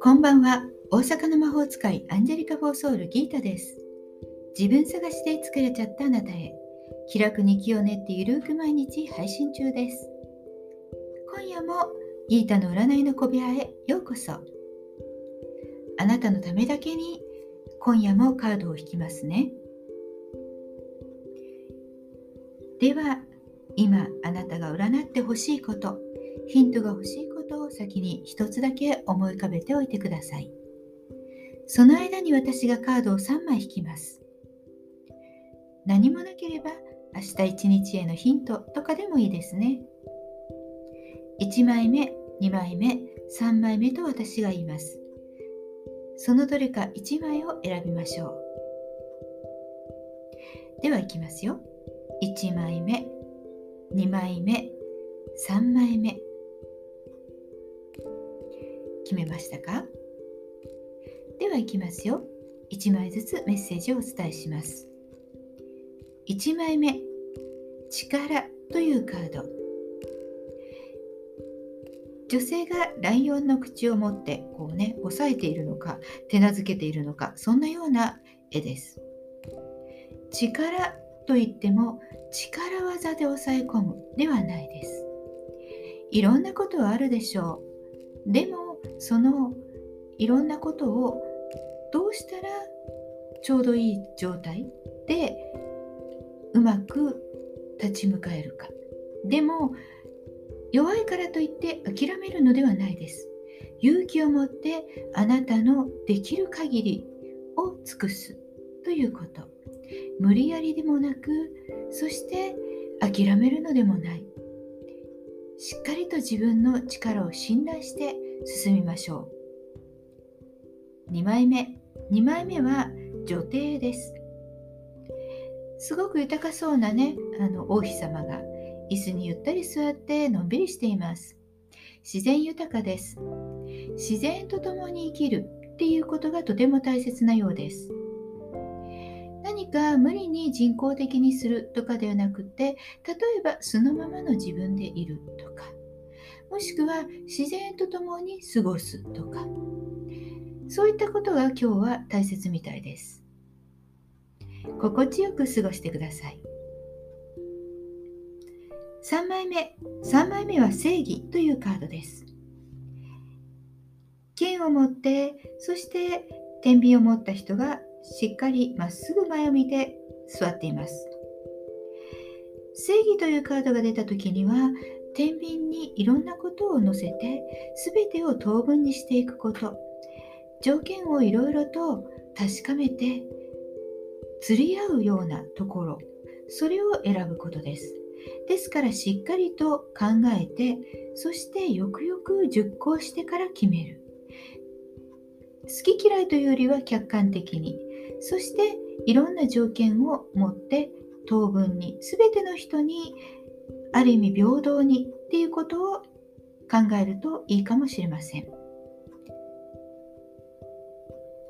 こんばんは。大阪の魔法使いアンジェリカ・フォーソウルギータです。自分探しで疲れちゃったあなたへ気楽に気を練ってゆるく毎日配信中です。今夜もギータの占いの小部屋へようこそ。あなたのためだけに今夜もカードを引きますね。では今あなたが占ってほしいことヒントが欲しいことを先に一つだけ思い浮かべておいてください。その間に私がカードを3枚引きます。何もなければ明日一日へのヒントとかでもいいですね。1枚目2枚目3枚目と私が言います。そのどれか1枚を選びましょう。ではいきますよ。1枚目2枚目3枚目。決めましたか？ではいきますよ。1枚ずつメッセージをお伝えします。1枚目力というカード。女性がライオンの口を持ってこうね押さえているのか手なずけているのかそんなような絵です。力といっても力技で抑え込むではないです。いろんなことはあるでしょう。でもそのいろんなことをどうしたらちょうどいい状態でうまく立ち向かえるか。でも弱いからといって諦めるのではないです。勇気を持ってあなたのできる限りを尽くすということ。無理やりでもなくそして諦めるのでもない。しっかりと自分の力を信頼して進みましょう。2枚目。2枚目は女帝です。すごく豊かそうなねあの王妃様が椅子にゆったり座ってのんびりしています。自然豊かです。自然と共に生きるっていうことがとても大切なようです。何か無理に人工的にするとかではなくて例えばそのままの自分でいるとかもしくは自然と共に過ごすとかそういったことが今日は大切みたいです。心地よく過ごしてください。3枚目。3枚目は正義というカードです。剣を持ってそして天秤を持った人がしっかりまっすぐ前を見て座っています。正義というカードが出た時には天秤にいろんなことを載せて全てを等分にしていくこと。条件をいろいろと確かめて釣り合うようなところ。それを選ぶことです。ですからしっかりと考えてそしてよくよく熟考してから決める。好き嫌いというよりは客観的にそしていろんな条件を持って当分に全ての人にある意味平等にっていうことを考えるといいかもしれません。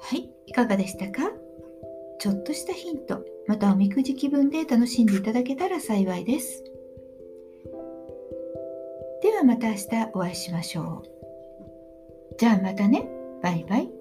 はい、いかがでしたか？ちょっとしたヒント、またおみくじ気分で楽しんでいただけたら幸いです。ではまた明日お会いしましょう。じゃあまたね。バイバイ。